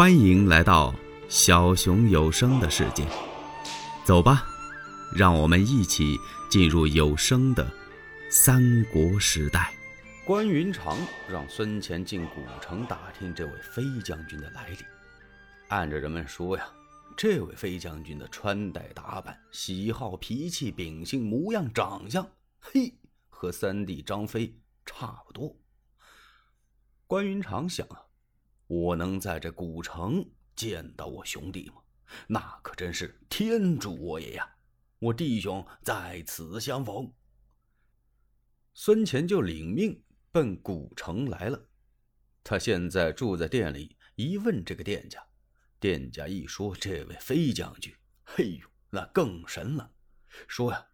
欢迎来到小熊有声的世界，走吧，让我们一起进入有声的三国时代。关云长让孙乾进古城打听这位飞将军的来历。按着人们说呀，这位飞将军的穿戴打扮、喜好、脾气、秉性、模样、长相，嘿，和三弟张飞差不多。关云长想啊。我能在这古城见到我兄弟吗？那可真是天助我也呀！我弟兄在此相逢。孙乾就领命奔古城来了。他现在住在店里，一问这个店家，店家一说这位飞将军，嘿呦，那更神了，说呀：“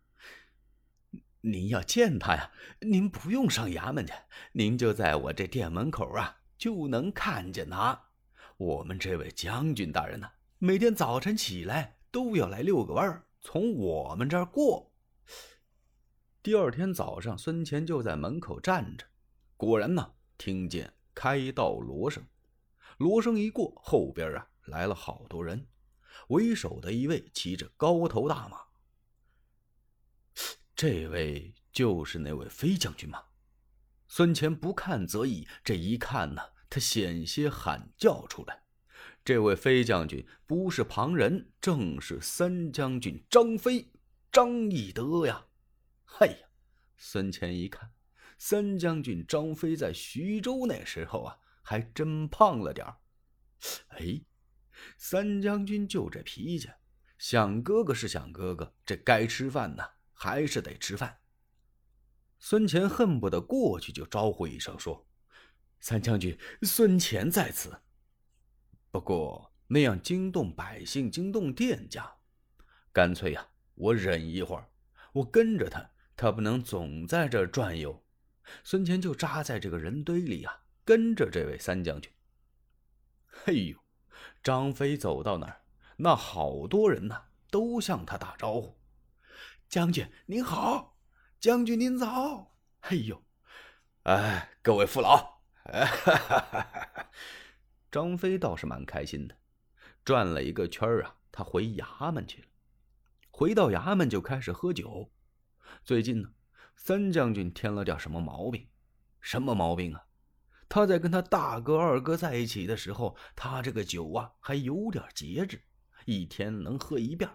您要见他呀，您不用上衙门去，您就在我这店门口啊。”就能看见他。我们这位将军大人呢，每天早晨起来都要来遛个弯儿从我们这儿过。第二天早上，孙乾就在门口站着，果然呢，听见开道锣声。锣声一过，后边啊来了好多人，为首的一位骑着高头大马。这位就是那位飞将军吗？孙乾不看则已，这一看呢，他险些喊叫出来。这位飞将军不是旁人，正是三将军张飞、张翼德呀！嘿呀，孙乾一看，三将军张飞在徐州那时候啊，还真胖了点儿。哎，三将军就这脾气，想哥哥是想哥哥，这该吃饭呢，还是得吃饭。孙乾恨不得过去就招呼一声，说：“三将军，孙乾在此。”不过那样惊动百姓，惊动店家，干脆呀，我忍一会儿，我跟着他，他不能总在这转悠。孙乾就扎在这个人堆里呀，跟着这位三将军。嘿呦，张飞走到哪儿，那好多人呐，都向他打招呼：“将军您好。”将军您早！哎呦，哎，各位父老，哈哈哈张飞倒是蛮开心的，转了一个圈啊，他回衙门去了。回到衙门就开始喝酒。最近呢，三将军添了点什么毛病？什么毛病啊？他在跟他大哥、二哥在一起的时候，他这个酒啊还有点节制，一天能喝一遍。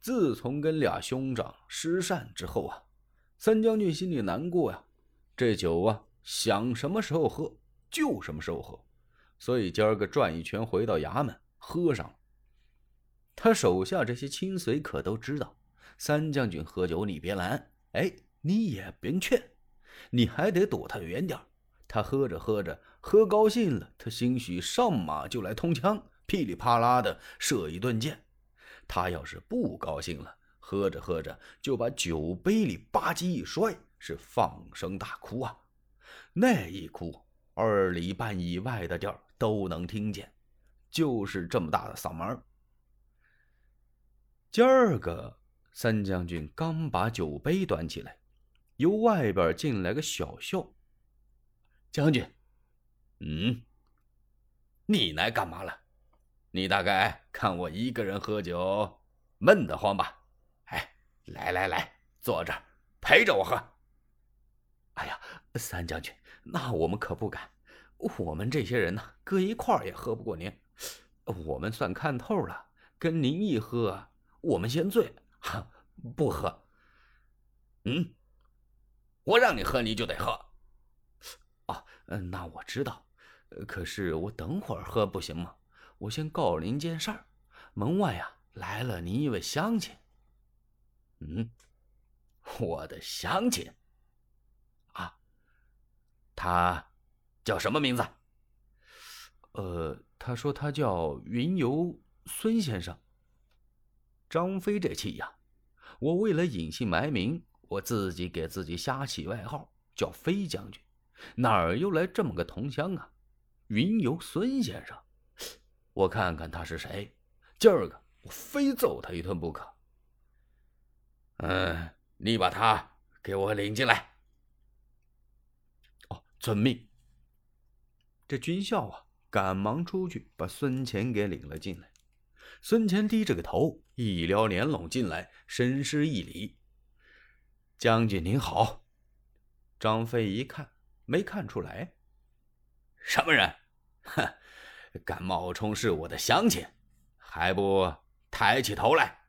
自从跟俩兄长失散之后啊。三将军心里难过呀，这酒啊，想什么时候喝就什么时候喝，所以今儿个转一圈回到衙门喝上了。他手下这些亲随可都知道，三将军喝酒你别拦，哎，你也别劝，你还得躲他远点他喝着喝着喝高兴了，他兴许上马就来通枪，噼里啪啦的射一顿箭。他要是不高兴了。喝着喝着，就把酒杯里吧唧一摔，是放声大哭啊！那一哭，二里半以外的地儿都能听见，就是这么大的嗓门。今儿个三将军刚把酒杯端起来，由外边进来个小校。将军，嗯，你来干嘛了？你大概看我一个人喝酒闷得慌吧？来来来，坐这陪着我喝。哎呀，三将军，那我们可不敢。我们这些人呢，搁一块儿也喝不过您。我们算看透了，跟您一喝，我们先醉，不喝。嗯，我让你喝，你就得喝。哦，那我知道。可是我等会儿喝不行吗？我先告诉您件事儿，门外呀来了您一位乡亲。嗯，我的乡亲啊，他叫什么名字？呃，他说他叫云游孙先生。张飞这气呀，我为了隐姓埋名，我自己给自己瞎起外号，叫飞将军。哪儿又来这么个同乡啊？云游孙先生，我看看他是谁，今儿个我非揍他一顿不可。嗯，你把他给我领进来。哦，遵命。这军校啊，赶忙出去把孙乾给领了进来。孙乾低着个头，一撩帘拢进来，深施一礼：“将军您好。”张飞一看，没看出来，什么人？哼，敢冒充是我的乡亲，还不抬起头来！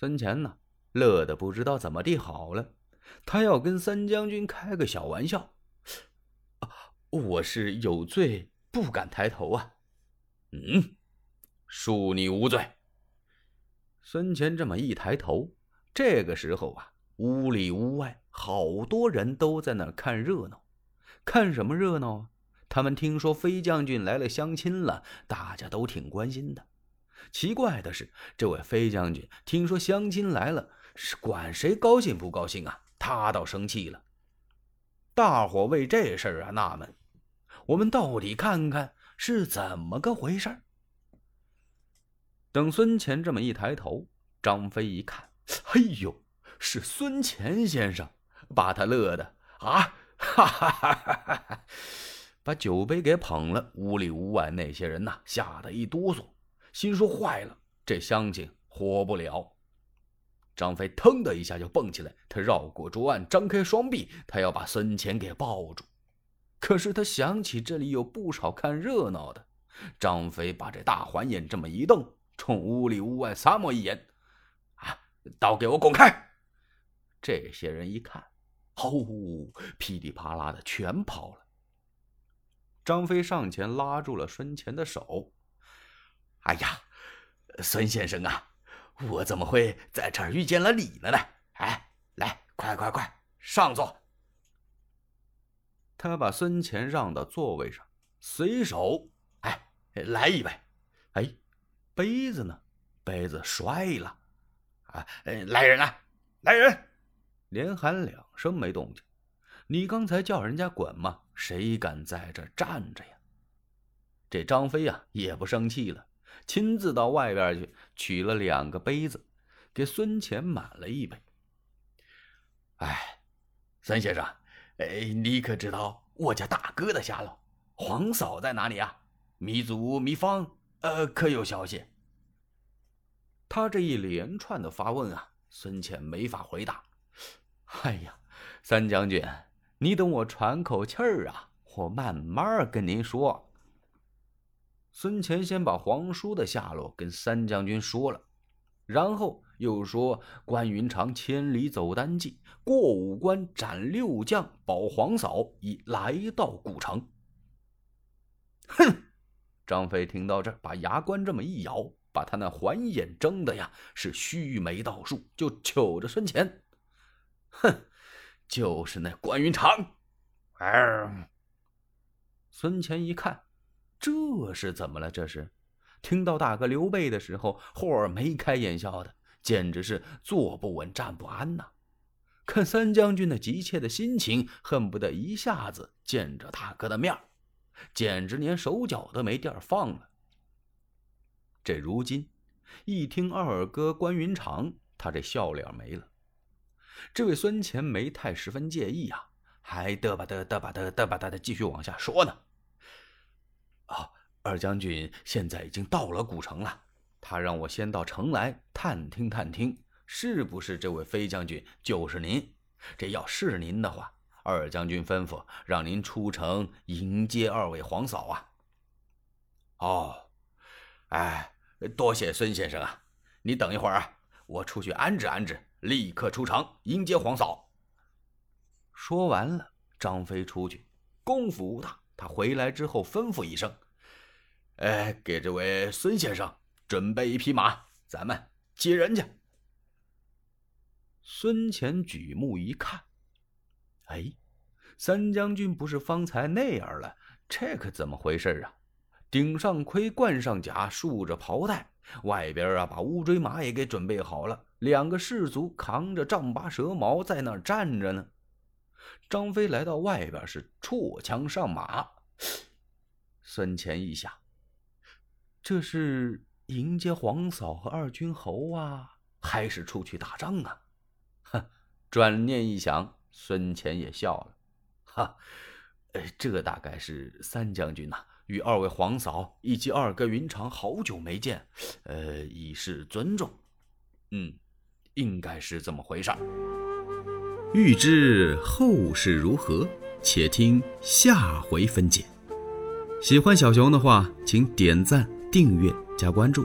孙乾呢，乐得不知道怎么地好了，他要跟三将军开个小玩笑。我是有罪，不敢抬头啊。嗯，恕你无罪。孙乾这么一抬头，这个时候啊，屋里屋外好多人都在那看热闹。看什么热闹啊？他们听说飞将军来了相亲了，大家都挺关心的。奇怪的是，这位飞将军听说相亲来了，是管谁高兴不高兴啊？他倒生气了。大伙为这事儿啊纳闷，我们到底看看是怎么个回事儿等孙乾这么一抬头，张飞一看，嘿呦，是孙乾先生，把他乐的啊，哈哈哈哈哈哈，把酒杯给捧了。屋里屋外那些人呐，吓得一哆嗦，心说坏了，这乡亲活不了。张飞腾的一下就蹦起来，他绕过桌案，张开双臂，他要把孙乾给抱住。可是他想起这里有不少看热闹的，张飞把这大环眼这么一瞪，冲屋里屋外撒么一眼：“啊，都给我滚开！”这些人一看，呼，噼里啪啦的全跑了。张飞上前拉住了孙乾的手：“哎呀，孙先生啊！”我怎么会在这儿遇见了你了呢？哎，来，快快快，上座。他把孙乾让到座位上，随手，哎，来一杯。哎，杯子呢？杯子摔了。啊，来人啊，来人！连喊两声没动静。你刚才叫人家滚吗？谁敢在这站着呀？这张飞呀，也不生气了。亲自到外边去取了两个杯子，给孙乾满了一杯。哎，孙先生，哎，你可知道我家大哥的下落？黄嫂在哪里啊？糜祖、糜芳，呃，可有消息？他这一连串的发问啊，孙乾没法回答。哎呀，三将军，你等我喘口气儿啊，我慢慢跟您说。孙乾先把皇叔的下落跟三将军说了，然后又说关云长千里走单骑，过五关斩六将，保皇嫂已来到古城。哼！张飞听到这儿，把牙关这么一咬，把他那环眼睁的呀是须眉倒竖，就瞅着孙乾。哼，就是那关云长。哎，孙乾一看。这是怎么了？这是听到大哥刘备的时候，霍儿眉开眼笑的，简直是坐不稳、站不安呐！看三将军那急切的心情，恨不得一下子见着大哥的面简直连手脚都没地儿放了。这如今一听二哥关云长，他这笑脸没了。这位孙乾没太十分介意啊，还嘚吧嘚嘚吧嘚嘚吧嘚的继续往下说呢。啊，二将军现在已经到了古城了。他让我先到城来探听探听，是不是这位飞将军就是您？这要是您的话，二将军吩咐让您出城迎接二位皇嫂啊。哦，哎，多谢孙先生啊！你等一会儿啊，我出去安置安置，立刻出城迎接皇嫂。说完了，张飞出去，功夫不大。他回来之后吩咐一声：“哎，给这位孙先生准备一匹马，咱们接人去。”孙乾举目一看，哎，三将军不是方才那样了？这可怎么回事啊？顶上盔，冠上甲，束着袍带，外边啊把乌骓马也给准备好了，两个士卒扛着丈八蛇矛在那儿站着呢。张飞来到外边，是绰枪上马。孙乾一想，这是迎接皇嫂和二军侯啊，还是出去打仗啊？哼！转念一想，孙乾也笑了。哈，呃这大概是三将军呐与二位皇嫂以及二哥云长好久没见，呃，以示尊重。嗯，应该是这么回事儿。欲知后事如何，且听下回分解。喜欢小熊的话，请点赞、订阅、加关注。